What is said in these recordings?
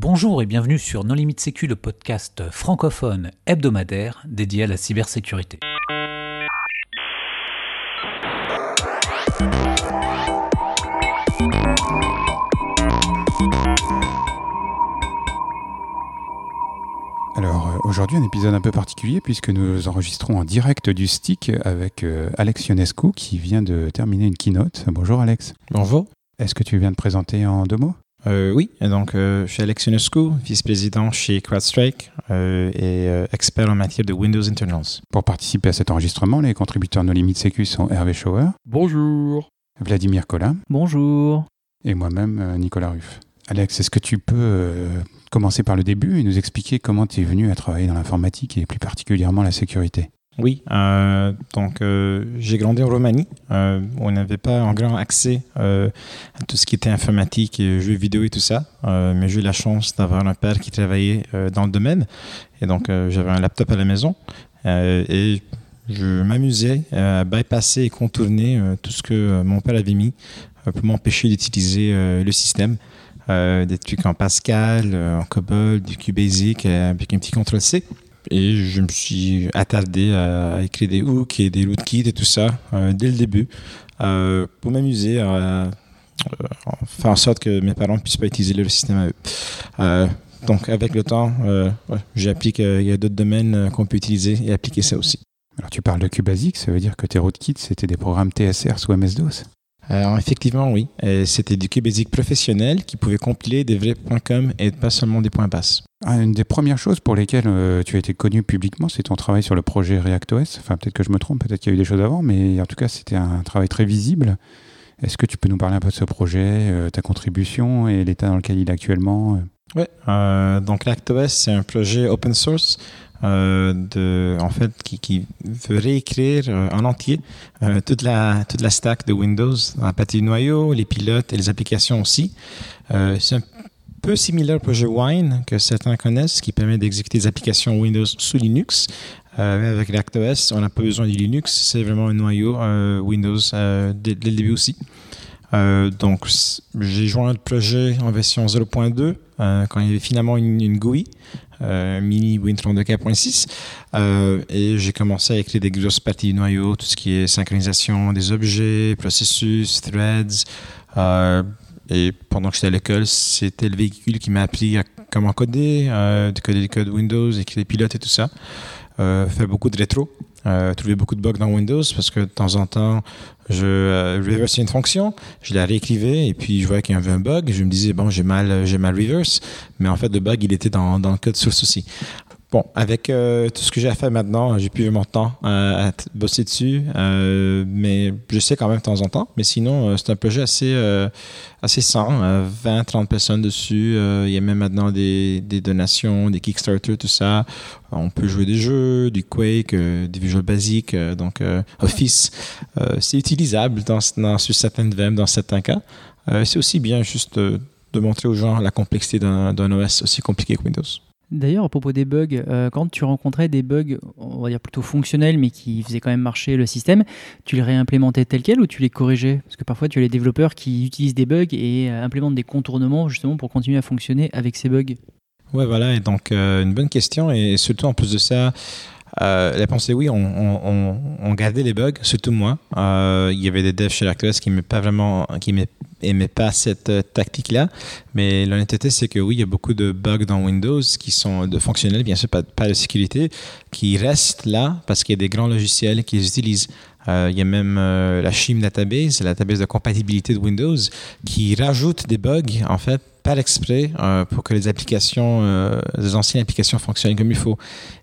Bonjour et bienvenue sur Non Limite Sécu, le podcast francophone hebdomadaire dédié à la cybersécurité. Alors euh, aujourd'hui un épisode un peu particulier puisque nous enregistrons en direct du stick avec euh, Alex Ionescu qui vient de terminer une keynote. Bonjour Alex. Bonjour. Est-ce que tu viens de présenter en deux mots? Euh, oui, donc euh, je suis Alex Ionescu, vice-président chez CrowdStrike euh, et euh, expert en matière de Windows Internals. Pour participer à cet enregistrement, les contributeurs No Limit Sécu sont Hervé Schauer, Bonjour. Vladimir Collin Bonjour. et moi-même euh, Nicolas Ruff. Alex, est-ce que tu peux euh, commencer par le début et nous expliquer comment tu es venu à travailler dans l'informatique et plus particulièrement la sécurité? Oui, euh, donc euh, j'ai grandi en Roumanie. Euh, on n'avait pas un grand accès euh, à tout ce qui était informatique et jeux vidéo et tout ça. Mais j'ai eu la chance d'avoir un père qui travaillait dans le domaine. Et donc j'avais un laptop à la maison. Et je m'amusais à bypasser et contourner tout ce que mon père avait mis pour m'empêcher d'utiliser le système. Des trucs en Pascal, en COBOL, du QBasic avec un petit CTRL-C. Et je me suis attardé à, à écrire des hooks et des rootkits et tout ça euh, dès le début euh, pour m'amuser à, euh, faire en sorte que mes parents ne puissent pas utiliser le système à eux. Donc, avec le temps, ouais, qu'il y a d'autres domaines qu'on peut utiliser et appliquer ça aussi. Alors tu parles de QBasic, ça veut dire que tes rootkits c'était des programmes TSR sous MS-DOS Alors, effectivement, oui. C'était du QBasic professionnel qui pouvait compiler des vrais .com et pas seulement des points basses. Ah, une des premières choses pour lesquelles euh, tu as été connu publiquement, c'est ton travail sur le projet ReactOS. Enfin, peut-être que je me trompe, peut-être qu'il y a eu des choses avant, mais en tout cas, c'était un travail très visible. Est-ce que tu peux nous parler un peu de ce projet, euh, ta contribution et l'état dans lequel il est actuellement euh? Euh, donc l'ActOS, c'est un projet open source euh, de, en fait, qui, veut réécrire euh, en entier euh, toute la toute la stack de Windows, la partie du noyau, les pilotes et les applications aussi. C'est un peu similaire au projet Wine que certains connaissent, qui permet d'exécuter des applications Windows sous Linux. Avec l'ActOS, on n'a pas besoin du Linux, c'est vraiment un noyau Windows dès le début aussi. Euh, donc, j'ai joint le projet en version 0.2 euh, quand il y avait finalement une, une GUI, euh, mini Win32K.6, euh, et j'ai commencé à écrire des grosses parties du noyau, tout ce qui est synchronisation des objets, processus, threads. euh, et pendant que j'étais à l'école, c'était le véhicule qui m'a appris à comment coder, de coder des codes Windows, écrire des pilotes et tout ça. Euh, faire beaucoup de rétro, euh, trouver beaucoup de bugs dans Windows parce que de temps en temps, je euh, reversais une fonction, je la réécrivais et puis je voyais qu'il y avait un bug. Je me disais, bon, j'ai mal, j'ai mal reverse, mais en fait, le bug, il était dans, dans le code source aussi. Bon, avec euh, tout ce que j'ai à faire maintenant, j'ai plus de temps euh, à bosser dessus, euh, mais je sais quand même de temps en temps. Mais sinon, euh, c'est un projet assez, euh, assez sain, euh, 20-30 personnes dessus. il y a même maintenant des, des donations, des Kickstarter, tout ça. On peut jouer des jeux, du Quake, des Visual Basic, donc Office. C'est utilisable dans, dans, sur certaines VM, dans certains cas. C'est aussi bien juste de montrer aux gens la complexité d'un OS aussi compliqué que Windows. D'ailleurs, à propos des bugs, euh, quand tu rencontrais des bugs, on va dire plutôt fonctionnels, mais qui faisaient quand même marcher le système, tu les réimplémentais tels quels ou tu les corrigeais? Parce que parfois, tu as les développeurs qui utilisent des bugs et euh, implémentent des contournements justement pour continuer à fonctionner avec ces bugs. Ouais, voilà, et donc euh, une bonne question, et surtout en plus de ça, euh, la pensée, oui, on, gardait les bugs, surtout moi. Euh, il y avait des devs chez Lactose qui n'aimaient pas vraiment, qui aimaient, aimaient pas cette euh, tactique-là, mais l'honnêteté, c'est que oui, il y a beaucoup de bugs dans Windows qui sont de fonctionnels, bien sûr, pas, pas de sécurité, qui restent là parce qu'il y a des grands logiciels qui les utilisent. Euh, il y a même euh, la Shim Database, la database de compatibilité de Windows, qui rajoute des bugs, en fait, par exprès, euh, pour que les applications, les anciennes applications fonctionnent comme il faut.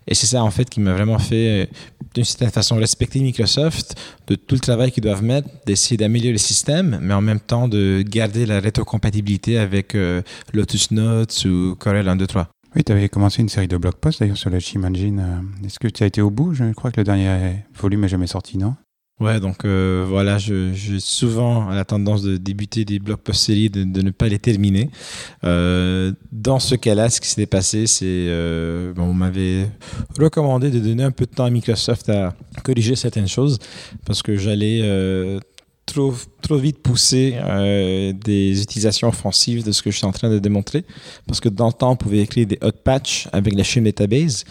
Et c'est ça, en fait, qui m'a vraiment fait, d'une certaine façon, respecter Microsoft de tout le travail qu'ils doivent mettre, d'essayer d'améliorer le système, mais en même temps de garder la rétrocompatibilité avec Lotus Notes ou Corel 1, 2, 3. Oui, tu avais commencé une série de blog posts d'ailleurs sur la Chim Engine. euh, Est-ce que tu as été au bout? Je crois que le dernier volume n'est jamais sorti, non? Ouais, donc euh, voilà, j'ai souvent la tendance de débuter des blog post séries, de, de ne pas les terminer. Euh, dans ce cas-là, ce qui s'était passé, c'est euh, bon, on m'avait recommandé de donner un peu de temps à Microsoft à corriger certaines choses parce que j'allais euh, trop, trop vite pousser des utilisations offensives de ce que je suis en train de démontrer. Parce que dans le temps, on pouvait écrire des hot patch avec la shim database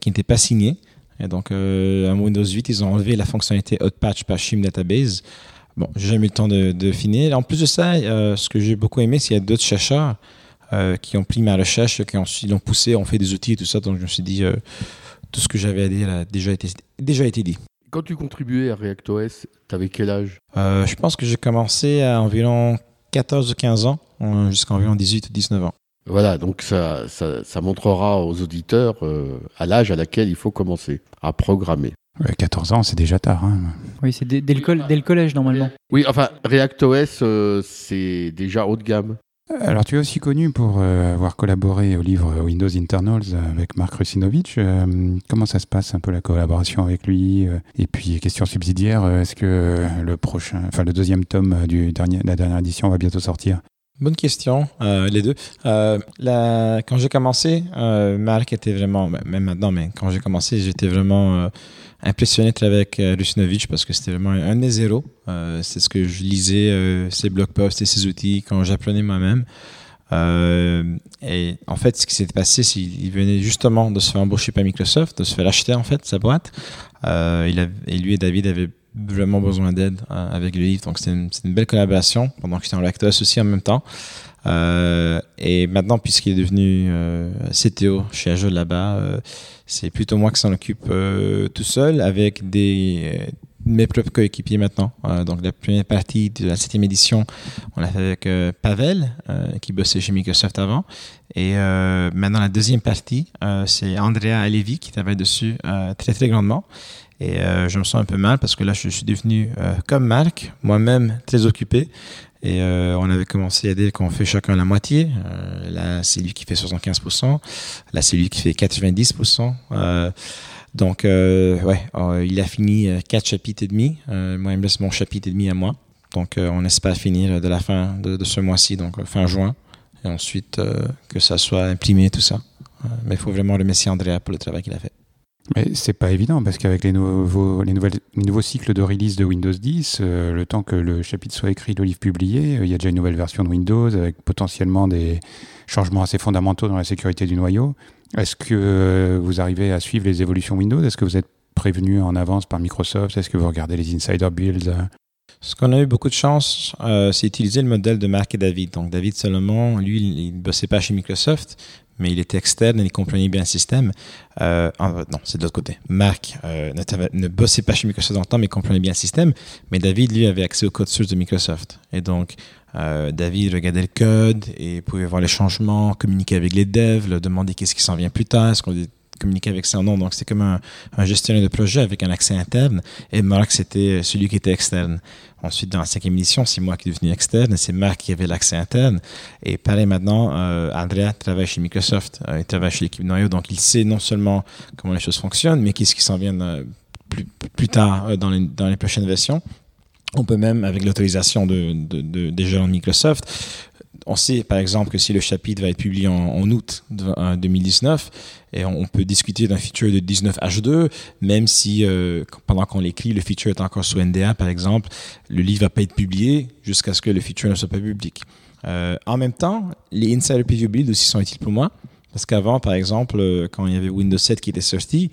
qui n'était pas signée. Et donc, euh, en Windows 8, ils ont enlevé la fonctionnalité hot patch par shim database. Bon, j'ai jamais eu le temps de, de finir. En plus de ça, euh, ce que j'ai beaucoup aimé, c'est qu'il y a d'autres chercheurs euh, qui ont pris ma recherche, qui ont, ils l'ont poussé, ont fait des outils et tout ça. Donc, je me suis dit, euh, tout ce que j'avais à dire a déjà été, déjà été dit. Quand tu contribuais à ReactOS, t'avais quel âge? Je pense que j'ai commencé à environ 14 ou 15 ans, jusqu'à environ 18 ou 19 ans. Voilà, donc ça, ça, ça montrera aux auditeurs euh, à l'âge à laquelle il faut commencer à programmer. Ouais, 14 ans, c'est déjà tard. hein. Oui, c'est dès, dès le col- dès le collège normalement. Oui, enfin, ReactOS, euh, c'est déjà haut de gamme. Alors, tu es aussi connu pour euh, avoir collaboré au livre Windows Internals avec Marc Rusinovich. Euh, comment ça se passe un peu la collaboration avec lui euh, Et puis, question subsidiaire, euh, est-ce que euh, le prochain, enfin le deuxième tome euh, du dernier, la dernière édition va bientôt sortir? Bonne question, euh, les deux. Euh, la- quand j'ai commencé, euh, Marc était vraiment, ben, même maintenant, mais quand j'ai commencé, j'étais vraiment euh, impressionné de travailler avec euh, Rusinovich parce que c'était vraiment un, un de mes zéros. Euh, c'est ce que je lisais, euh, ses blog posts et ses outils quand j'apprenais moi-même. Euh, et en fait, ce qui s'est passé, c'est qu'il venait justement de se faire embaucher par Microsoft, de se faire acheter en fait sa boîte. Euh, il a, et lui et David avaient vraiment besoin d'aide euh, avec le livre. Donc, c'était une, belle collaboration pendant que j'étais en Lactos aussi en même temps. Euh, et maintenant, puisqu'il est devenu euh, CTO chez Azure là-bas, c'est plutôt moi qui s'en occupe tout seul avec mes propres coéquipiers maintenant. Donc, la première partie de la septième édition, on l'a fait avec Pavel, qui bossait chez Microsoft avant. Et maintenant, la deuxième partie, c'est Andrea Alevi qui travaille dessus très, très grandement. Et euh, je me sens un peu mal parce que là, je suis devenu euh, comme Marc, moi-même très occupé. Et euh, on avait commencé à dire qu'on fait chacun la moitié. Euh, là, c'est lui qui fait 75%. Là, c'est lui qui fait 90%. Euh, donc, euh, ouais, il a fini quatre chapitres et demi. Moi, il me laisse mon chapitre et demi à moi. Donc, on espère finir de la fin de, ce mois-ci, donc fin juin. Et ensuite, que ça soit imprimé, tout ça. Mais il faut vraiment remercier Andrea pour le travail qu'il a fait. Mais c'est pas évident parce qu'avec les nouveaux, les, nouvelles, les nouveaux cycles de release de Windows 10, euh, le temps que le chapitre soit écrit, le livre publié, euh, il y a déjà une nouvelle version de Windows avec potentiellement des changements assez fondamentaux dans la sécurité du noyau. Est-ce que euh, vous arrivez à suivre les évolutions Windows? Est-ce que vous êtes prévenu en avance par Microsoft? Est-ce que vous regardez les insider builds Ce qu'on a eu beaucoup de chance, c'est utiliser le modèle de Marc et David. Donc, David Solomon, lui, il ne bossait pas chez Microsoft, mais il était externe et il comprenait bien le système. Euh, non, c'est de l'autre côté. Marc euh, ne, ne bossait pas chez Microsoft dans le temps, mais comprenait bien le système. Mais David, lui, avait accès au code source de Microsoft. Et donc, euh, David regardait le code et pouvait voir les changements, communiquer avec les devs, leur demander qu'est-ce qui s'en vient plus tard, est-ce qu'on doit communiquer avec ou non. Donc, c'est comme un, gestionnaire de projet avec un accès interne. Et Marc, c'était celui qui était externe. Ensuite, dans la cinquième édition, c'est moi qui est devenu externe et c'est Marc qui avait l'accès interne. Et pareil maintenant, euh, Andrea travaille chez Microsoft, euh, il travaille chez l'équipe Noyau, donc il sait non seulement comment les choses fonctionnent, mais qu'est-ce qui s'en vient euh, plus, plus tard euh, dans, les, dans les prochaines versions. On peut même, avec l'autorisation de, de- des gens de Microsoft, on sait par exemple que si le chapitre va être publié en, août de- euh, 2019, et on, peut discuter d'un feature de 19H2, même si euh, pendant qu'on l'écrit, le feature est encore sous NDA par exemple, le livre va pas être publié jusqu'à ce que le feature ne soit pas public. Euh, en même temps, les Insider Preview Builds aussi sont utiles pour moi. Parce qu'avant, par exemple, quand il y avait Windows 7 qui était sorti,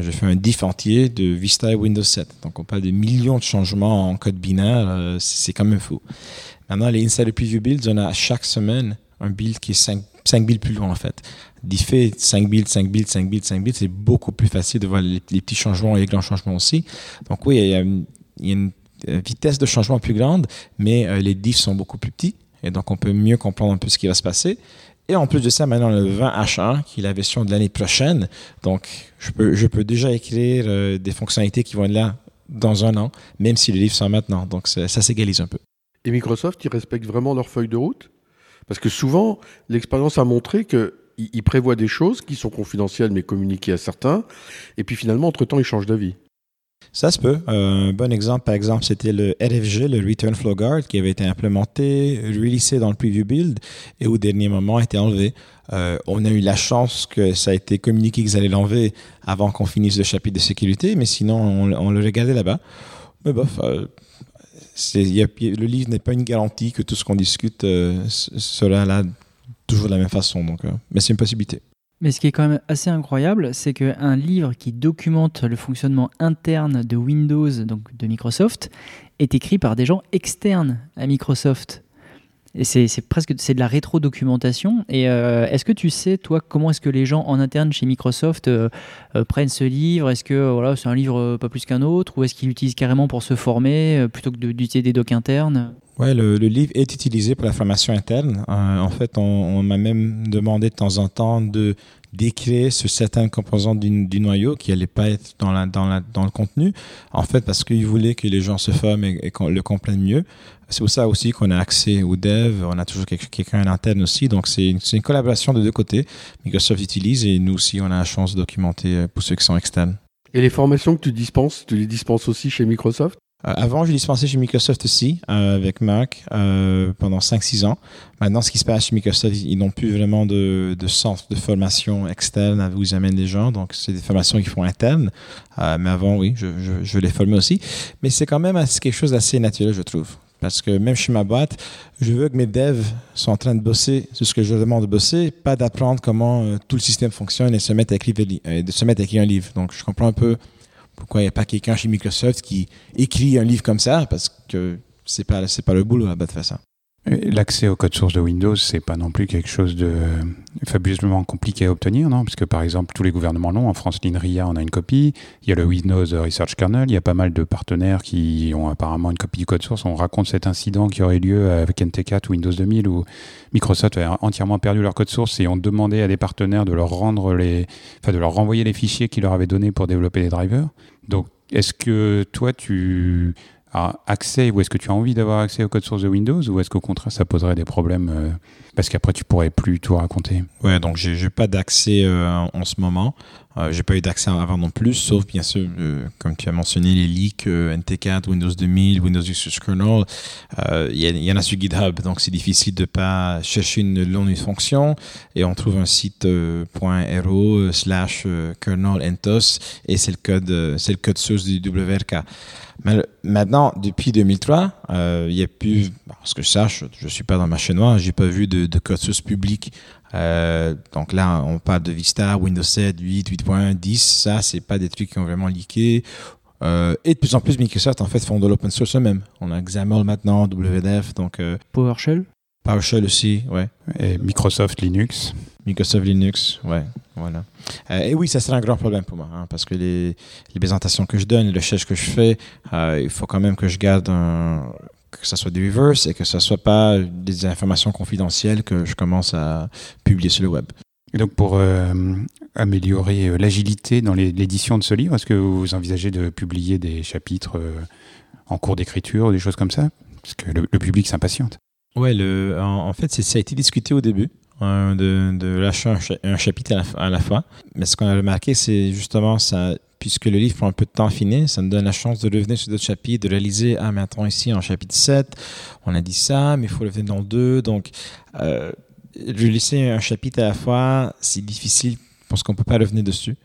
j'ai fait un diff entier de Vista et Windows 7. Donc, on parle de millions de changements en code binaire. c'est quand même fou. Maintenant, les Insider Preview Builds, on a chaque semaine un build qui est 5, 5 builds plus loin, en fait. Differ 5 builds, 5 builds, 5 builds, 5 builds, c'est beaucoup plus facile de voir les, petits changements et les grands changements aussi. Donc, oui, il y a une, euh, vitesse de changement plus grande, mais euh, les diffs sont beaucoup plus petits. Et donc, on peut mieux comprendre un peu ce qui va se passer. Et en plus de ça, maintenant, le 20H1, qui est la version de l'année prochaine. Donc, je peux, déjà écrire euh, des fonctionnalités qui vont être là dans un an, même si les livres sont maintenant. Donc, ça s'égalise un peu. Et Microsoft, ils respectent vraiment leur feuille de route? Parce que souvent, l'expérience a montré qu'ils ils prévoient des choses qui sont confidentielles mais communiquées à certains, et puis finalement, entre-temps, ils changent d'avis. Ça se peut. Un bon exemple, par exemple, c'était le RFG, le Return Flow Guard, qui avait été implémenté, releasé dans le preview build et au dernier moment a été enlevé. Euh, on a eu la chance que ça a été communiqué qu'ils allaient l'enlever avant qu'on finisse le chapitre de sécurité, mais sinon, on, le regardait là-bas. Mais bof, euh, le livre n'est pas une garantie que tout ce qu'on discute euh, sera là toujours de la même façon. Donc, euh, mais c'est une possibilité. Mais ce qui est quand même assez incroyable, c'est qu'un livre qui documente le fonctionnement interne de Windows, donc de Microsoft, est écrit par des gens externes à Microsoft. C'est presque c'est de la rétro-documentation. Et euh, est-ce que tu sais, toi, comment est-ce que les gens en interne chez Microsoft euh, euh, prennent ce livre? Est-ce que voilà, c'est un livre pas plus qu'un autre? Ou est-ce qu'ils l'utilisent carrément pour se former plutôt que d'utiliser des docs internes? Ouais, le, livre est utilisé pour la formation interne. En fait, on m'a même demandé de temps en temps de d'écrire sur certaines composantes du, du noyau qui n'allaient pas être dans, la, dans, la, dans le contenu. En fait, parce qu'ils voulaient que les gens se forment et, qu'on le comprennent mieux. C'est pour ça aussi qu'on a accès aux devs. On a toujours quelqu'un à l'interne aussi. Donc, c'est une, une collaboration de deux côtés. Microsoft utilise et nous aussi, on a la chance de documenter pour ceux qui sont externes. Et les formations que tu dispenses, tu les dispenses aussi chez Microsoft? Avant, je dispensais chez Microsoft aussi, euh, avec Marc, euh, pendant 5-6 ans. Maintenant, ce qui se passe chez Microsoft, ils, n'ont plus vraiment de, centre de formation externe où ils amènent les gens. Donc, c'est des formations qu'ils font internes. Euh, mais avant, oui, je, les formais aussi. Mais c'est quand même quelque chose d'assez naturel, je trouve. Parce que même chez ma boîte, je veux que mes devs sont en train de bosser sur ce que je leur demande de bosser, pas d'apprendre comment euh, tout le système fonctionne et euh, de se mettre à écrire un livre. Donc, je comprends un peu pourquoi il n'y a pas quelqu'un chez Microsoft qui écrit un livre comme ça, parce que c'est pas, c'est pas le boulot là-bas de faire. L'accès au code source de Windows, c'est pas non plus quelque chose de fabuleusement compliqué à obtenir, non? Parce que par exemple, tous les gouvernements l'ont. En France, l'INRIA en a une copie. Il y a le Windows Research Kernel. Il y a pas mal de partenaires qui ont apparemment une copie du code source. On raconte cet incident qui aurait lieu avec NT4 ou Windows 2000 où Microsoft a entièrement perdu leur code source et ont demandé à des partenaires de leur rendre les, enfin de leur renvoyer les fichiers qu'ils leur avaient donnés pour développer les drivers. Donc, est-ce que toi, tu as accès ou est-ce que tu as envie d'avoir accès au code source de Windows ou est-ce qu'au contraire, ça poserait des problèmes euh, parce qu'après, tu pourrais plus tout raconter? Ouais, donc j'ai pas d'accès euh, en ce moment. Euh, j'ai pas eu d'accès avant non plus, sauf bien sûr, euh, comme tu as mentionné, les leaks euh, NT4, Windows 2000, Windows Research Kernel. Euh, Il y, en a sur GitHub, donc c'est difficile de pas chercher une, le nom d'une fonction et on trouve un site .ro slash euh, kernel entos et c'est le code, c'est le code source du WRK. Maintenant, depuis 2003, euh, il y a plus, bon, ce que je sache, je suis pas dans ma chaîne noire, j'ai pas vu de, de code source public. Euh, donc là, on parle de Vista, Windows 7, 8, 8.1, 10. Ça, c'est pas des trucs qui ont vraiment leaké. Euh, et de plus en plus, Microsoft en fait font de l'open source eux-mêmes. On a XAML maintenant, WDF, donc euh, PowerShell? PowerShell aussi, ouais. Et Microsoft Linux. Microsoft Linux, ouais, voilà. Euh, et oui, ça serait un grand problème pour moi, hein, parce que les, les présentations que je donne, les recherches que je fais, euh, il faut quand même que je garde un, que ça soit des reverse et que ça soit pas des informations confidentielles que je commence à publier sur le web. Et donc, pour euh, améliorer euh, l'agilité dans l'édition de ce livre, est-ce que vous envisagez de publier des chapitres euh, en cours d'écriture, des choses comme ça? Parce que le, le public s'impatiente. Ouais, le, en, en fait, ça a été discuté au début. hein, de, de lâcher un, cha- un chapitre à la, à la fois. Mais ce qu'on a remarqué, c'est justement ça, puisque le livre prend un peu de temps à finir, ça nous donne la chance de revenir sur d'autres chapitres, de réaliser, ah, mais ici, en chapitre 7, on a dit ça, mais il faut revenir dans le 2. Donc, euh, laisser un chapitre à la fois, c'est difficile parce qu'on ne peut pas revenir dessus.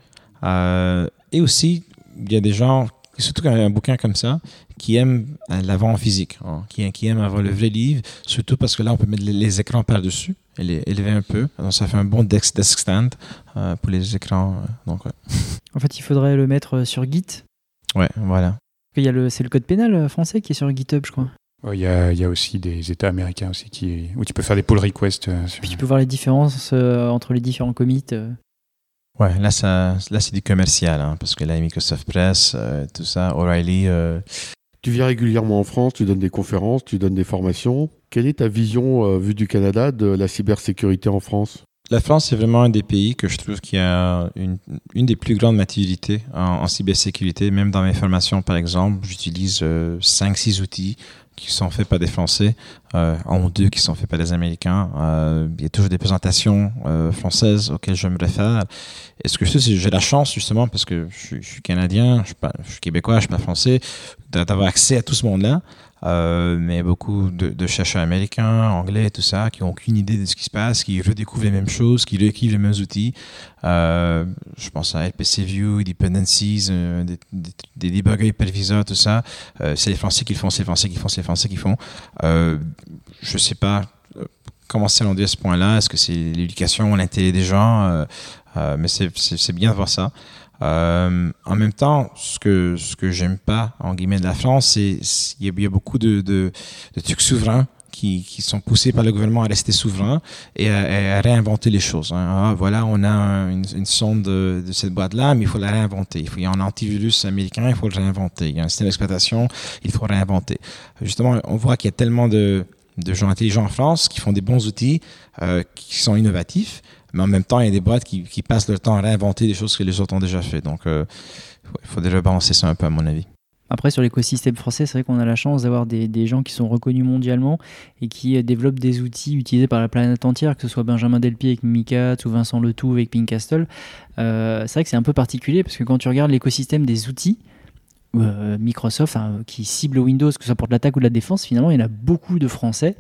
Euh, et aussi, il y a des gens, surtout quand il y a un bouquin comme ça, qui aiment euh, l'avoir en physique, hein, qui, qui aiment avoir le vrai livre, surtout parce que là, on peut mettre les, les écrans par-dessus et les élever un peu. Donc, ça fait un bon desk, desk stand euh, pour les écrans. euh, donc, ouais. En fait, il faudrait le mettre sur Git. Ouais, voilà. Il y a le, c'est le code pénal français qui est sur GitHub, je crois. Il y, a, il y a aussi des États américains aussi qui, où tu peux faire des pull requests. euh, sur- Puis tu peux voir les différences euh, entre les différents commits. euh. Ouais, là, ça, là c'est du commercial, hein, parce que là, Microsoft Press, euh, tout ça, O'Reilly, euh, Tu viens régulièrement en France, tu donnes des conférences, tu donnes des formations. Quelle est ta vision, euh, vue du Canada, de la cybersécurité en France? La France, c'est vraiment un des pays que je trouve qui a une, une des plus grandes maturités en, en cybersécurité. Même dans mes formations, par exemple, j'utilise 5-6 outils qui sont faits par des Français, euh, en deux qui sont faits par des Américains. Euh, il y a toujours des présentations euh, françaises auxquelles je me réfère. Et ce que je sais, c'est j'ai la chance, justement, parce que je, je suis Canadien, je suis, pas, je suis Québécois, je suis pas Français, d'a- d'avoir accès à tout ce monde-là? Euh, mais beaucoup de, chercheurs américains, anglais, tout ça, qui n'ont aucune idée de ce qui se passe, qui redécouvrent les mêmes choses, qui réécrivent les mêmes outils. Euh, je pense à LPC View, Dependencies, euh, des, des, debuggers hyperviseurs, tout ça. c'est les Français qui le font, c'est les Français qui font, c'est les Français qui font. je ne sais pas comment c'est rendu à ce point-là. Est-ce que c'est l'éducation, l'intérêt des gens? Mais c'est bien de voir ça. Euh, en même temps, ce que ce que j'aime pas en guillemets de la France, c'est il y, a beaucoup de, de, trucs souverains qui, sont poussés par le gouvernement à rester souverain et à, réinventer les choses. Hein. Ah, voilà, on a une, sonde de, cette boîte-là, mais il faut la réinventer. Il, faut, y a un antivirus américain, il faut le réinventer. Il y a un système d'exploitation, il faut réinventer. Justement, on voit qu'il y a tellement de, de gens intelligents en France qui font des bons outils, euh, qui sont innovatifs, mais en même temps, il y a des boîtes qui, passent le temps à réinventer des choses que les autres ont déjà fait. Donc, euh, il faut déjà balancer ça un peu, à mon avis. Après, sur l'écosystème français, c'est vrai qu'on a la chance d'avoir des, des, gens qui sont reconnus mondialement et qui euh, développent des outils utilisés par la planète entière, que ce soit Benjamin Delpier avec Mimikat ou Vincent Letou avec Pinkcastle. Euh, c'est vrai que c'est un peu particulier parce que quand tu regardes l'écosystème des outils, euh, Microsoft qui cible Windows, que ce soit pour de l'attaque ou de la défense, finalement, il y en a beaucoup de Français.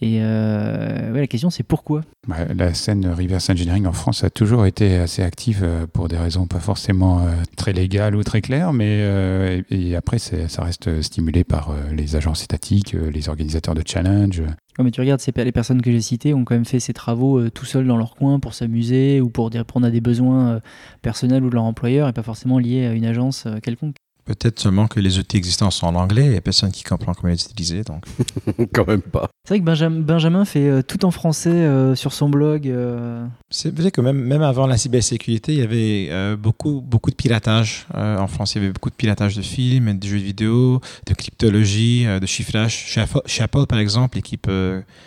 Et euh, la question, c'est pourquoi? Bah, La scène reverse engineering en France a toujours été assez active euh, pour des raisons pas forcément très légales ou très claires, mais et, après, ça reste stimulé par les agences étatiques, les organisateurs de challenge. mais tu regardes, les personnes que j'ai citées ont quand même fait ces travaux tout seuls dans leur coin pour s'amuser ou pour répondre à des besoins personnels ou de leur employeur et pas forcément liés à une agence quelconque. Peut-être seulement que les outils existants sont en anglais et personne qui comprend comment les utiliser. Donc. Quand même pas. C'est vrai que Benjamin, Benjamin fait euh, tout en français euh, sur son blog. Euh. C'est vrai que même, même avant la cybersécurité, il y avait beaucoup, beaucoup de piratage en France. Il y avait beaucoup de piratage de films, de jeux vidéo, de cryptologie, de chiffrage. Chez Apple, par exemple, l'équipe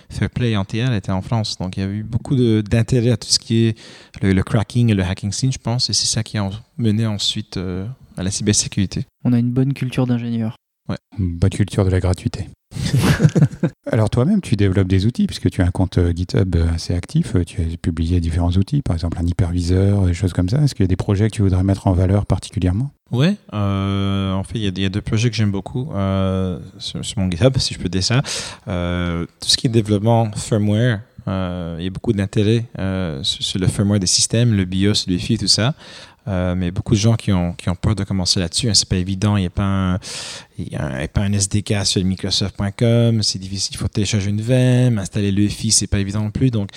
Fairplay NTL était en France. Donc il y a eu beaucoup d'intérêt à tout ce qui est le, le, cracking et le hacking scene, je pense. Et c'est ça qui a mené ensuite à la cybersécurité. On a une bonne culture d'ingénieur. Ouais. Une bonne culture de la gratuité. Alors toi-même, tu développes des outils puisque tu as un compte euh, GitHub assez actif. Euh, tu as publié différents outils, par exemple un hyperviseur, des choses comme ça. Est-ce qu'il y a des projets que tu voudrais mettre en valeur particulièrement? Ouais, euh, en fait, il y, a deux projets que j'aime beaucoup sur, mon GitHub, si je peux dire ça. tout ce qui est développement firmware, il y a beaucoup d'intérêt sur, sur, le firmware des systèmes, le BIOS, le FI, tout ça. Euh, mais beaucoup de gens qui ont, peur de commencer là-dessus. Hein, c'est pas évident. Il n'y a, y a, pas un SDK sur Microsoft.com. C'est difficile. Il faut télécharger une VM, installer l'UEFI, c'est pas évident non plus. Donc,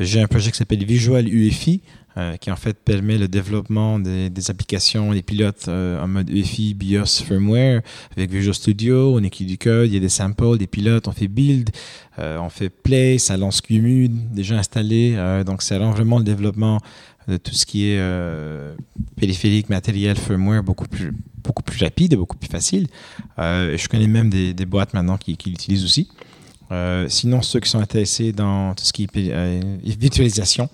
j'ai un projet qui s'appelle Visual UEFI. Euh, qui en fait permet le développement des, applications, des pilotes euh, en mode UEFI, BIOS, firmware, avec Visual Studio, on écrit du code, il y a des samples, des pilotes, on fait build, on fait play, ça lance QEMUD, déjà installé, donc ça rend vraiment le développement de tout ce qui est euh, périphérique, matériel, firmware beaucoup plus, beaucoup plus rapide et beaucoup plus facile. Euh, je connais même des, boîtes maintenant qui, l'utilisent aussi. Euh, sinon, ceux qui sont intéressés dans tout ce qui est virtualisation,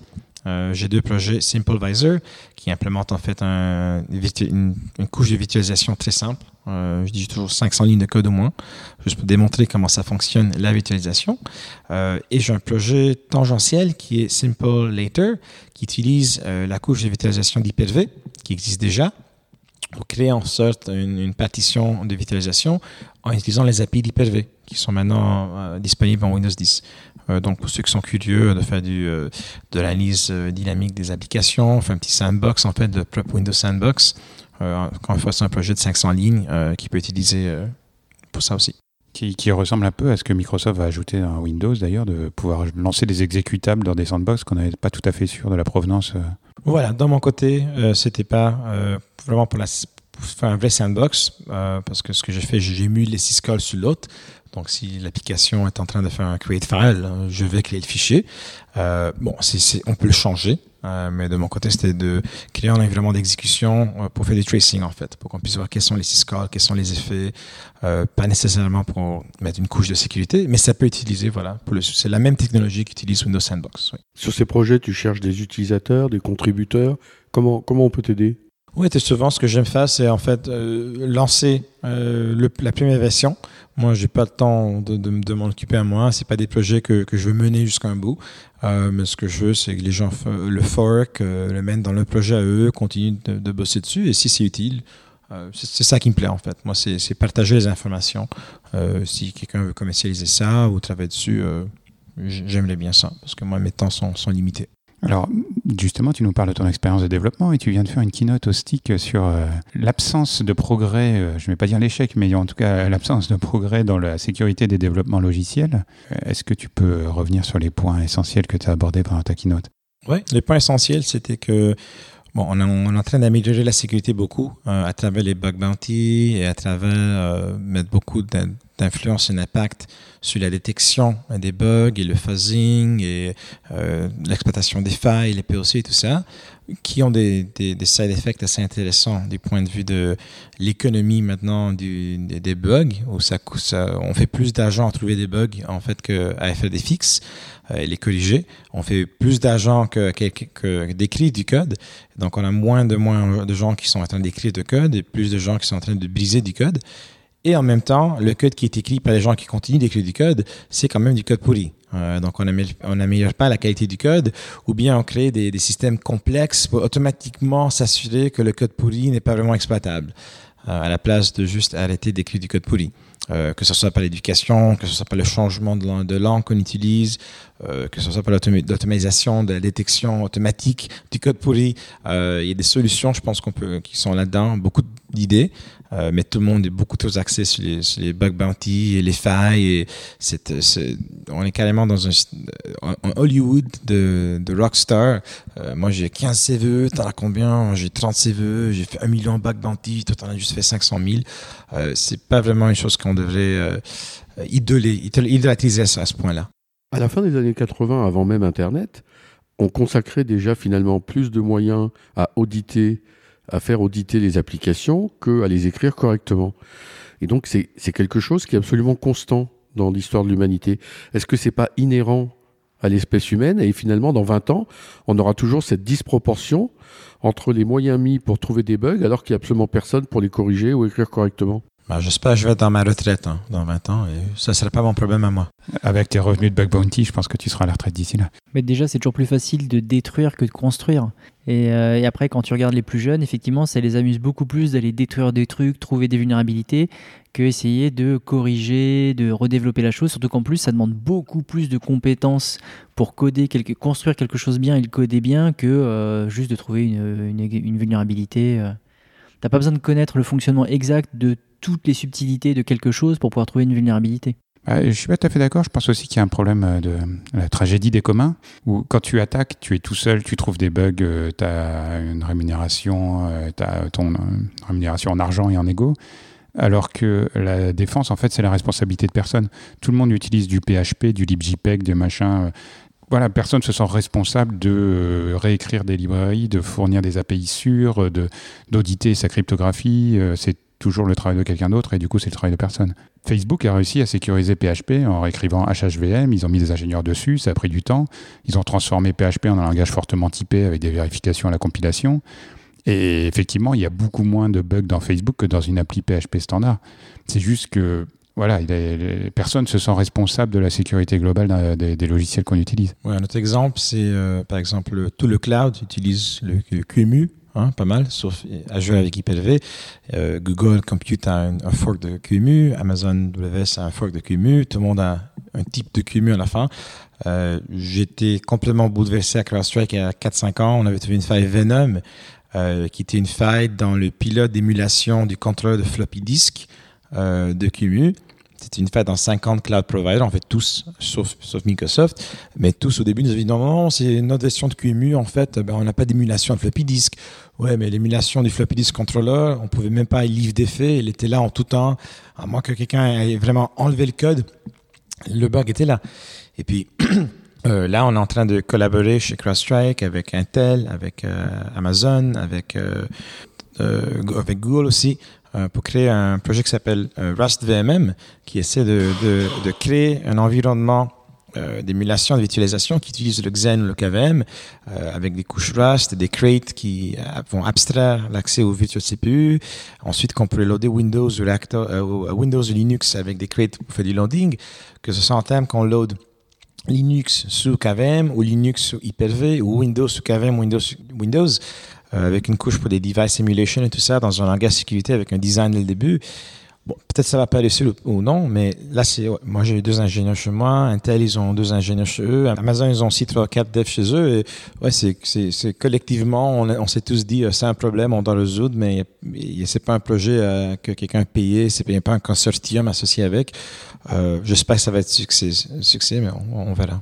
j'ai deux projets SimpleVisor qui implémentent en fait un, une, une, couche de virtualisation très simple euh, je dis toujours 500 lignes de code au moins, juste pour démontrer comment ça fonctionne la virtualisation. Euh, et j'ai un projet tangentiel qui est Simple Later, qui utilise euh, la couche de virtualisation d'Hyper-V, qui existe déjà, pour créer en sorte une, partition de virtualisation en utilisant les API d'Hyper-V, qui sont maintenant disponibles en Windows 10. donc, pour ceux qui sont curieux de faire du, de l'analyse dynamique des applications, on fait un petit sandbox, en fait, de Windows Sandbox, euh, encore une fois, c'est un projet de 500 lignes euh, qui peut être utilisé euh, pour ça aussi. Qui, ressemble un peu à ce que Microsoft va ajouter dans Windows d'ailleurs, de pouvoir lancer des exécutables dans des sandbox qu'on n'avait pas tout à fait sûr de la provenance. Voilà, dans mon côté, c'était pas vraiment pour, la, faire un vrai sandbox, parce que ce que j'ai fait, j'ai mis les syscalls sur l'autre. Donc, si l'application est en train de faire un create file, je vais créer le fichier. bon, on peut le changer. Euh, mais de mon côté, c'était de créer un environnement d'exécution euh, pour faire du tracing, en fait, pour qu'on puisse voir quels sont les syscalls, quels sont les effets, euh, pas nécessairement pour mettre une couche de sécurité, mais ça peut utiliser, voilà, c'est la même technologie qu'utilise Windows Sandbox. Sur ces projets, tu cherches des utilisateurs, des contributeurs. Comment, comment on peut t'aider? Oui, souvent, ce que j'aime faire, c'est en fait lancer le, la première version. Moi, j'ai pas le temps de, de, de m'en occuper à moi. C'est pas des projets que, que je veux mener jusqu'à un bout. Euh, mais ce que je veux, c'est que les gens le fork, euh, le mènent dans le projet à eux, continuent de, bosser dessus. Et si c'est utile, Euh, c'est ça qui me plaît en fait. Moi, c'est partager les informations. Euh, si quelqu'un veut commercialiser ça ou travailler dessus, euh, j'aimerais bien ça parce que moi, mes temps sont, sont, limités. Alors, justement, tu nous parles de ton expérience de développement et tu viens de faire une keynote au stick sur l'absence de progrès, je ne vais pas dire l'échec, mais en tout cas l'absence de progrès dans la sécurité des développements logiciels. Est-ce que tu peux revenir sur les points essentiels que tu as abordés pendant ta keynote? Oui, les points essentiels, c'était que Bon, on, est en train d'améliorer la sécurité beaucoup euh, à travers les bug bounty et à travers euh, mettre beaucoup d'influence et d'impact sur la détection des bugs et le fuzzing et euh, l'exploitation des failles, les POC et tout ça, qui ont des, side effects assez intéressants du point de vue de l'économie maintenant des, bugs, où ça, on fait plus d'argent à trouver des bugs en fait qu'à faire des fixes et les corriger. On fait plus d'argent que, que, que d'écrire du code. Donc, on a moins de moins de gens qui sont en train d'écrire du code et plus de gens qui sont en train de briser du code. Et en même temps, le code qui est écrit par les gens qui continuent d'écrire du code, c'est quand même du code pourri. Euh, donc, on n'améliore pas la qualité du code, ou bien on crée des, systèmes complexes pour automatiquement s'assurer que le code pourri n'est pas vraiment exploitable, euh, à la place de juste arrêter d'écrire du code pourri. Euh, que ce soit par l'éducation, que ce soit par le changement de langue qu'on utilise, que ce soit par l'automatisation de la détection automatique du code pourri. Il y a des solutions, je pense, qu'on peut, qui sont là-dedans, beaucoup d'idées. Euh, mais tout le monde est beaucoup trop axé sur les, sur les bug bounty et les failles. C'est, on est carrément dans un, Hollywood de, de rockstar. Euh, moi, j'ai 15 CVE, t'en as combien? J'ai 30 CVE, j'ai fait 1 million bug bounty, toi, t'en as juste fait 500 000. Euh, c'est pas vraiment une chose qu'on devrait euh, idolâtriser à ce point-là. À la fin des années 80, avant même Internet, on consacrait déjà finalement plus de moyens à auditer à faire auditer les applications qu'à les écrire correctement. Et donc c'est quelque chose qui est absolument constant dans l'histoire de l'humanité. Est-ce que c'est pas inhérent à l'espèce humaine? Et finalement dans 20 ans, on aura toujours cette disproportion entre les moyens mis pour trouver des bugs alors qu'il n'y a absolument personne pour les corriger ou écrire correctement bah, J'espère que je vais être dans ma retraite hein, dans 20 ans et ça ne serait pas mon problème à moi. Avec tes revenus de bug bounty, je pense que tu seras à la retraite d'ici là. Mais déjà, c'est toujours plus facile de détruire que de construire. Euh, et, après, quand tu regardes les plus jeunes, effectivement, ça les amuse beaucoup plus d'aller détruire des trucs, trouver des vulnérabilités, que essayer de corriger, de redévelopper la chose. Surtout qu'en plus, ça demande beaucoup plus de compétences pour coder, quelque, construire quelque chose bien et le coder bien que euh, juste de trouver une, une, vulnérabilité. Euh. T'as pas besoin de connaître le fonctionnement exact de toutes les subtilités de quelque chose pour pouvoir trouver une vulnérabilité. Je je suis pas tout à fait d'accord. Je pense aussi qu'il y a un problème euh, de la tragédie des communs, où quand tu attaques, tu es tout seul, tu trouves des bugs, euh, tu as une rémunération, euh, tu ton rémunération en argent et en ego. Alors que la défense, en fait, c'est la responsabilité de personne. Tout le monde utilise du PHP, du libjpeg, des machins. Voilà, personne se sent responsable de réécrire des librairies, de fournir des API sûres, d'auditer sa cryptographie. C'est toujours le travail de quelqu'un d'autre et du coup c'est le travail de personne. Facebook a réussi à sécuriser PHP en réécrivant HHVM, ils ont mis des ingénieurs dessus, ça a pris du temps, ils ont transformé PHP en un langage fortement typé avec des vérifications à la compilation. Et effectivement, il y a beaucoup moins de bugs dans Facebook que dans une appli PHP standard. C'est juste que voilà, les, personnes se sentent responsables de la sécurité globale des, logiciels qu'on utilise. Ouais, un autre exemple, c'est euh, par exemple tout le cloud utilise le, le QEMU, Hein, pas mal, sauf Azure avec IPLV. Euh, Google Compute a un, fork de QEMU, Amazon WS a un fork de QEMU, tout le monde a un type de QEMU à la fin. Euh, J'étais complètement bouleversé à CrowdStrike il y a 4-5 ans. On avait trouvé une faille Venom, euh, qui était une faille dans le pilote d'émulation du contrôleur de floppy disk euh, de QEMU. C'était une faille dans 50 cloud providers, en fait tous, sauf, Microsoft. Mais tous au début nous avaient dit non, non, c'est notre version de QEMU, en fait, ben, on n'a pas d'émulation de floppy disk. Ouais, mais l'émulation du floppy disk controller, on pouvait même pas y livre d'effet, il était là en tout temps, à moins que quelqu'un ait vraiment enlevé le code, le bug était là. Et puis euh, là, on est en train de collaborer chez CrowdStrike avec Intel, avec euh, Amazon, avec, Google aussi, pour créer un projet qui s'appelle euh, Rust VMM, qui essaie de, créer un environnement euh, d'émulation, de virtualisation qui utilise le Xen ou le KVM euh, avec des couches Rust, des crates qui vont abstraire l'accès au virtual CPU. Ensuite, qu'on peut loader Windows ou, Linux avec des crates pour faire du loading, que ce soit en termes qu'on load Linux sous KVM ou Linux sous Hyper-V ou Windows sous KVM, Windows, Windows euh, avec une couche pour des device simulation et tout ça, dans un langage sécurité avec un design dès le début. Bon, peut-être ça va pas sur ou non, mais là, c'est, moi, j'ai deux ingénieurs chez moi. Intel, ils ont deux ingénieurs chez eux. Amazon, ils ont aussi trois, quatre devs chez eux. Et ouais, c'est, c'est, collectivement, on, on s'est tous dit, euh, c'est un problème, on doit le résoudre, mais c'est pas un projet euh, que quelqu'un a payé, c'est pas un consortium associé avec. Euh, j'espère que ça va être succès, succès mais on, on verra.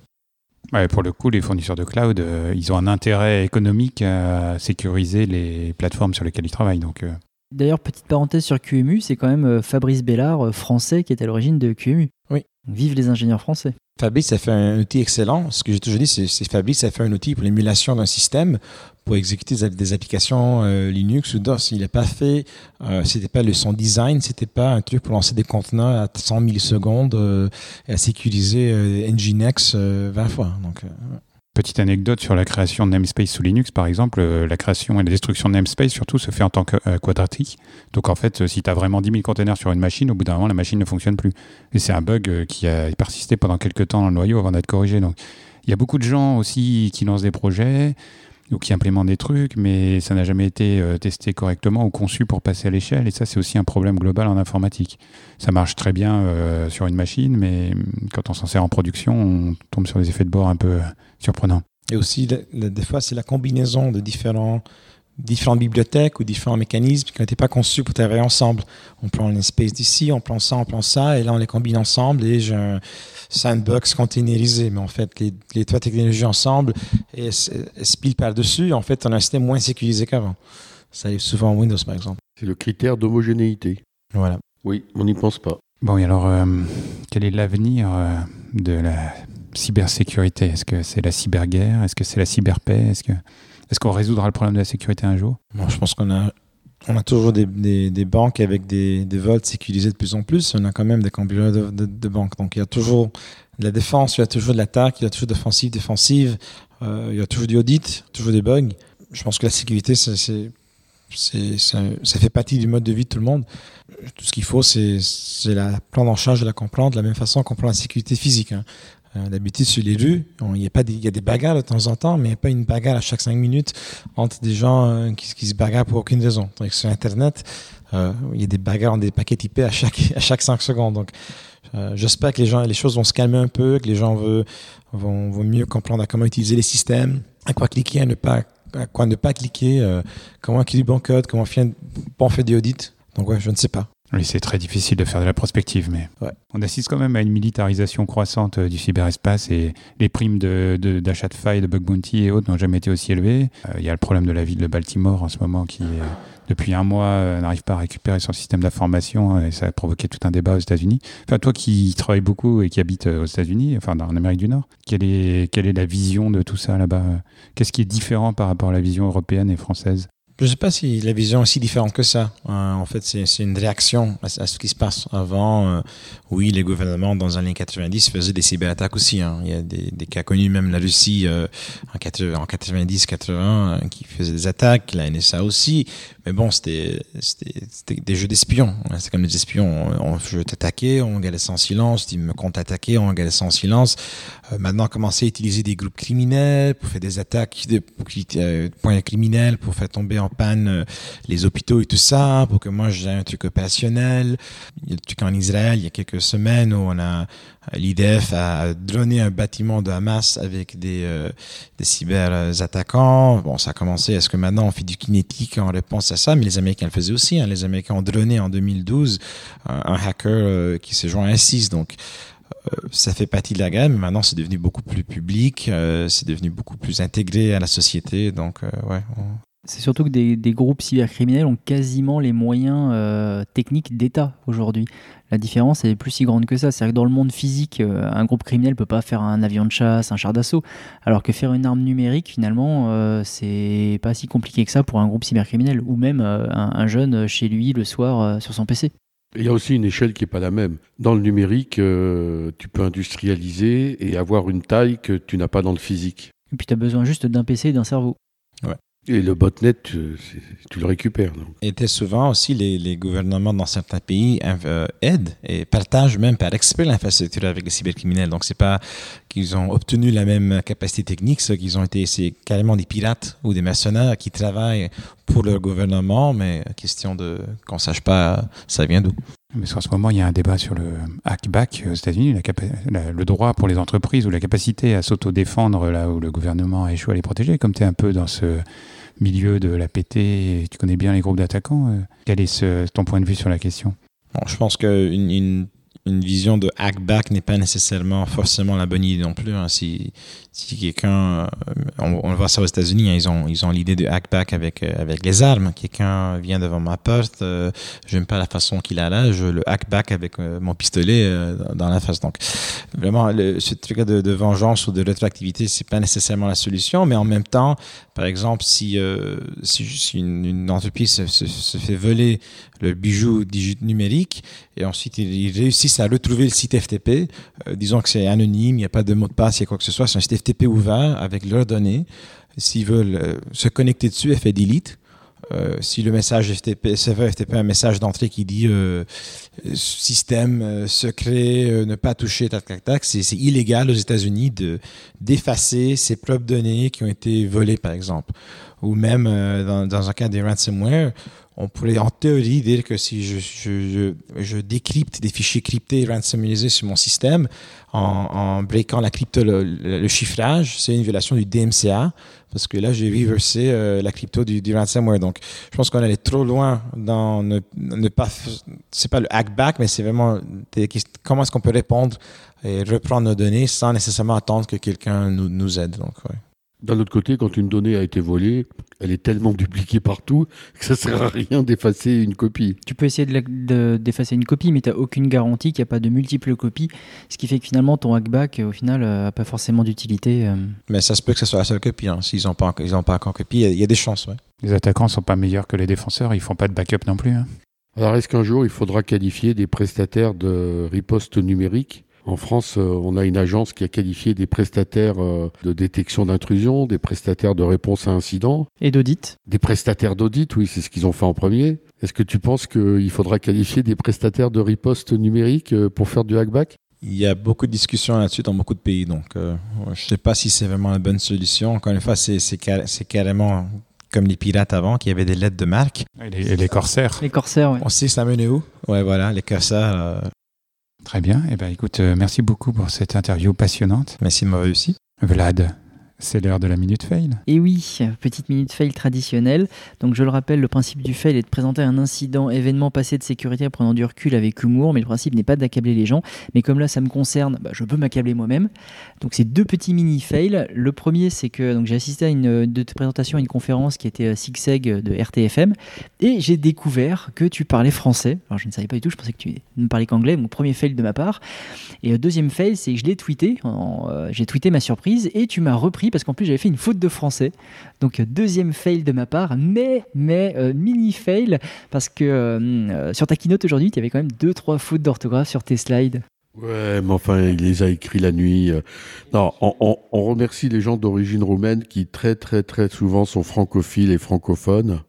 Pour le coup, les fournisseurs de cloud, euh, ils ont un intérêt économique à sécuriser les plateformes sur lesquelles ils travaillent. Donc, euh, D'ailleurs, petite parenthèse sur QEMU, c'est quand même euh, Fabrice Bellard, français, qui est à l'origine de QEMU. Oui. Vive les ingénieurs français. Fabrice a fait un outil excellent. Ce que j'ai toujours dit, c'est Fabrice a fait un outil pour l'émulation d'un système pour exécuter des, des applications euh, Linux ou DOS. Il n'a pas fait, euh, c'était pas le son design, c'était pas un truc pour lancer des conteneurs à 100 millisecondes euh, et à sécuriser euh, Nginx euh, 20 fois. Donc, euh, Petite anecdote sur la création de namespace sous Linux, par exemple, euh, la création et la destruction de namespace, surtout, se fait en tant que euh, quadratique. Donc, en fait, euh, si tu as vraiment 10 000 containers sur une machine, au bout d'un moment, la machine ne fonctionne plus. Et c'est un bug qui a persisté pendant quelques temps dans le noyau avant d'être corrigé. Donc, il y a beaucoup de gens aussi qui lancent des projets ou qui implémentent des trucs, mais ça n'a jamais été testé correctement ou conçu pour passer à l'échelle. Et ça, c'est aussi un problème global en informatique. Ça marche très bien sur une machine, mais hum, quand on s'en sert en production, on tombe sur des effets de bord un peu surprenants. Et aussi, le- le- des fois, c'est la combinaison de différents, différentes bibliothèques ou différents mécanismes qui n'étaient pas conçus pour travailler ensemble. On prend l'espace d'ici, on prend ça, on prend ça, et là, on les combine ensemble et j'ai un sandbox containerisé. Mais en fait, les, les trois technologies ensemble et elles elles se pilent par-dessus. En fait, on a un système moins sécurisé qu'avant. Ça arrive souvent en Windows, par exemple. C'est le critère d'homogénéité. Voilà. Oui, on n'y pense pas. Bon, et alors, euh, quel est l'avenir euh, de la cybersécurité Est-ce que c'est la cyberguerre Est-ce que c'est la cyberpaix Est-ce que est-ce qu'on résoudra le problème de la sécurité un jour? Bon, je pense qu'on a, on a toujours des, des, banques avec des, des vols sécurisés de plus en plus. On a quand même des compileurs de, banques. Donc, il y a toujours de la défense, il y a toujours de l'attaque, il y a toujours d'offensive, défensive, euh, il y a toujours du audit, toujours des bugs. Je pense que la sécurité, c'est, c'est, ça, fait partie du mode de vie de tout le monde. Tout ce qu'il faut, c'est la prendre en charge de la comprendre de la même façon qu'on prend la sécurité physique. Hein. Euh, D'habitude, sur les rues, on- il y, y a des bagarres de temps en temps, mais il n'y a pas une bagarre à chaque cinq minutes entre des gens euh, qui, se bagarrent pour aucune raison. Que sur Internet, euh, il y a des bagarres, des paquets IP à chaque, à chaque 5 secondes. Donc, j'espère que les, gens, les choses vont se calmer un peu, que les gens veulent, vont, mieux comprendre à comment utiliser les systèmes, à quoi cliquer, à, ne pas, à quoi ne pas cliquer, comment du bon code, comment faire, bon faire des audits. Donc, ouais, je ne sais pas. Oui, c'est très difficile de faire de la prospective, mais Ouais. on assiste quand même à une militarisation croissante euh, du cyberespace et les primes de- de- d'achat de, failles, de bug bounty et autres n'ont jamais été aussi élevées. Euh, Il y a le problème de la ville de Baltimore en ce moment qui, euh, depuis un mois, euh, n'arrive pas à récupérer son système d'information et ça a provoqué tout un débat aux États-Unis. Enfin, toi qui travailles beaucoup et qui habites aux États-Unis, enfin en Amérique du Nord, quelle est, quelle est la vision de tout ça là-bas? Qu'est-ce qui est différent par rapport à la vision européenne et française? Je ne sais pas si la vision est si différente que ça. Euh, en fait, c'est une réaction à, ce qui se passe. Avant, euh, oui, les gouvernements dans les années 90 faisaient des cyberattaques aussi. hein. Il y a des, des cas connus, même la Russie euh, en 90-80 euh, qui faisait des attaques, la NSA aussi. Mais bon, c'était des jeux d'espions. hein. C'est comme des espions. On, on, je t'attaquer, on regardait en silence. Tu me comptes attaquer, on regardait en silence. Euh, maintenant, commencé à utiliser des groupes criminels pour faire des attaques de euh, points criminels, pour faire tomber en panne euh, les hôpitaux et tout ça, pour que moi j'ai un truc opérationnel. Il y a le truc en Israël, il y a quelques semaines où on a l'IDF a droné un bâtiment de Hamas avec des, euh, des cyber attaquants. Bon, ça a commencé. Est-ce que maintenant on fait du kinétique en réponse à ça? Mais les Américains le faisaient aussi. Hein. Les Américains ont droné en 2012 un, hacker qui s'est joint à ISIS. Donc ça fait partie de la gamme, mais maintenant c'est devenu beaucoup plus public, euh, c'est devenu beaucoup plus intégré à la société. Donc, euh, ouais. C'est surtout que des, groupes cybercriminels ont quasiment les moyens euh, techniques d'État aujourd'hui. La différence est plus si grande que ça. C'est-à-dire que dans le monde physique, euh, un groupe criminel peut pas faire un avion de chasse, un char d'assaut, alors que faire une arme numérique, finalement, euh, c'est pas si compliqué que ça pour un groupe cybercriminel, ou même euh, un, un jeune chez lui le soir euh, sur son PC. Il y a aussi une échelle qui n'est pas la même. Dans le numérique, euh, tu peux industrialiser et avoir une taille que tu n'as pas dans le physique. Et puis tu as besoin juste d'un PC et d'un cerveau. Et le botnet, tu, tu le récupères. Donc. Et souvent aussi, les, gouvernements dans certains pays euh, aident et partagent même par expert l'infrastructure avec les cybercriminels. Donc, c'est pas qu'ils ont obtenu la même capacité technique, c'est qu'ils ont été, carrément des pirates ou des mercenaires qui travaillent pour leur gouvernement, mais question de qu'on sache pas ça vient d'où. Mais en ce moment, il y a un débat sur le hackback aux États-Unis, le droit pour les entreprises ou la capacité à s'autodéfendre là où le gouvernement a échoué à les protéger. Comme tu es un peu dans ce milieu de la PT, tu connais bien les groupes d'attaquants, euh, quel est ton point de vue sur la question? Je pense qu'une une, une vision de hackback n'est pas nécessairement forcément la bonne idée non plus. Hein. Si quelqu'un, euh, on, on, voit ça aux États-Unis, hein, ils ont ils ont l'idée de hackback avec euh, avec les armes. Quelqu'un vient devant ma porte, euh, j'aime pas la façon qu'il a là, je le hackback avec euh, mon pistolet dans la face. Donc vraiment, ce truc de, vengeance ou de rétroactivité, c'est pas nécessairement la solution, mais en même temps, par exemple, si si, une, entreprise se, fait voler le bijou numérique et ensuite ils, ils réussissent à retrouver le site FTP, disons que c'est anonyme, il n'y a pas de mot de passe, il y a quoi que ce soit, c'est un site FTP ouvert avec leurs données. S'ils veulent euh, se connecter dessus, elle delete. Euh, si le message FTP, serveur FTP un message d'entrée qui dit euh, système secret, ne pas toucher, tac, tac, tac, c'est illégal aux États-Unis de d'effacer ces propres données qui ont été volées, par exemple. Ou même dans, dans un cas des ransomware, on pourrait en théorie dire que si je, décrypte des fichiers cryptés ransomisés sur mon système en, breakant la crypto, le, chiffrage, c'est une violation du DMCA parce que là, j'ai reversé euh, la crypto du, ransomware. Donc, je pense qu'on allait trop loin dans ne, pas. C'est pas le hackback, mais c'est vraiment des, comment est-ce qu'on peut répondre et reprendre nos données sans nécessairement attendre que quelqu'un nous, nous aide. Donc, ouais. D'un autre côté, quand une donnée a été volée, elle est tellement dupliquée partout que ça sert à rien d'effacer une copie. Tu peux essayer d'effacer de une copie, mais tu n'as aucune garantie qu'il n'y a pas de multiples copies, ce qui fait que finalement ton hackback, au final, n'a euh, pas forcément d'utilité. Euh. Mais ça se peut que ce soit la seule copie. Hein. S'ils n'ont pas, ils pas encore copie, il y, y, a des chances. Ouais. Les attaquants ne sont pas meilleurs que les défenseurs, ils font pas de backup non plus. Hein. Alors est-ce qu'un jour il faudra qualifier des prestataires de riposte numérique en France, euh, on a une agence qui a qualifié des prestataires euh, de détection d'intrusion, des prestataires de réponse à incidents. Et d'audit Des prestataires d'audit, oui, c'est ce qu'ils ont fait en premier. Est-ce que tu penses qu'il faudra qualifier des prestataires de riposte numérique euh, pour faire du hackback? Il y a beaucoup de discussions là-dessus dans beaucoup de pays, donc euh, je ne sais pas si c'est vraiment la bonne solution. Encore une fois, c'est carrément comme les pirates avant, qui avaient des lettres de marque. Et les, et les corsaires. Les corsaires, oui. On sait ça menait où? Ouais, voilà, les corsaires. Euh... Très bien. Eh ben, écoute, euh, merci beaucoup pour cette interview passionnante. Merci de m'avoir réussi. Vlad, c'est l'heure de la minute fail. Et oui, petite minute fail traditionnelle. Donc je le rappelle, le principe du fail est de présenter un incident, événement passé de sécurité en prenant du recul avec humour, mais le principe n'est pas d'accabler les gens. Mais comme là ça me concerne, bah, je peux m'accabler moi-même. Donc c'est deux petits mini fails. Le premier, c'est que j'ai assisté à une de présentation à une conférence qui était SIGSEG de RTFM et j'ai découvert que tu parlais français. Alors je ne savais pas du tout, je pensais que tu ne parlais qu'anglais. Mon premier fail de ma part. Et le deuxième fail, c'est que je l'ai tweeté. Euh, j'ai tweeté ma surprise et tu m'as repris parce qu'en plus j'avais fait une faute de français. Donc deuxième fail de ma part, mais mais euh, mini fail parce que euh, sur ta keynote aujourd'hui, tu avais quand même deux trois fautes d'orthographe sur tes slides. Ouais, mais enfin, il les a écrits la nuit. Non, on, on, on remercie les gens d'origine roumaine qui très très très souvent sont francophiles et francophones.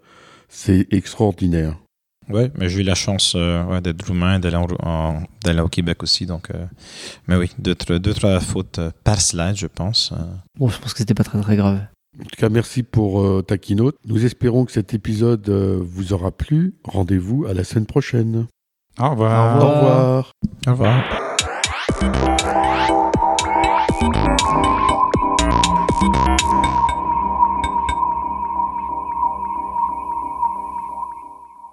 C'est extraordinaire. Ouais, mais j'ai eu la chance euh, ouais, d'être roumain, d'aller, d'aller au Québec aussi. Donc, euh, mais oui, deux, deux, trois fautes par slide, je pense. Bon, je pense que c'était pas très très grave. En tout cas, merci pour euh, ta keynote. Nous espérons que cet épisode euh, vous aura plu. Rendez-vous à la semaine prochaine. Au revoir. Au revoir. Au revoir.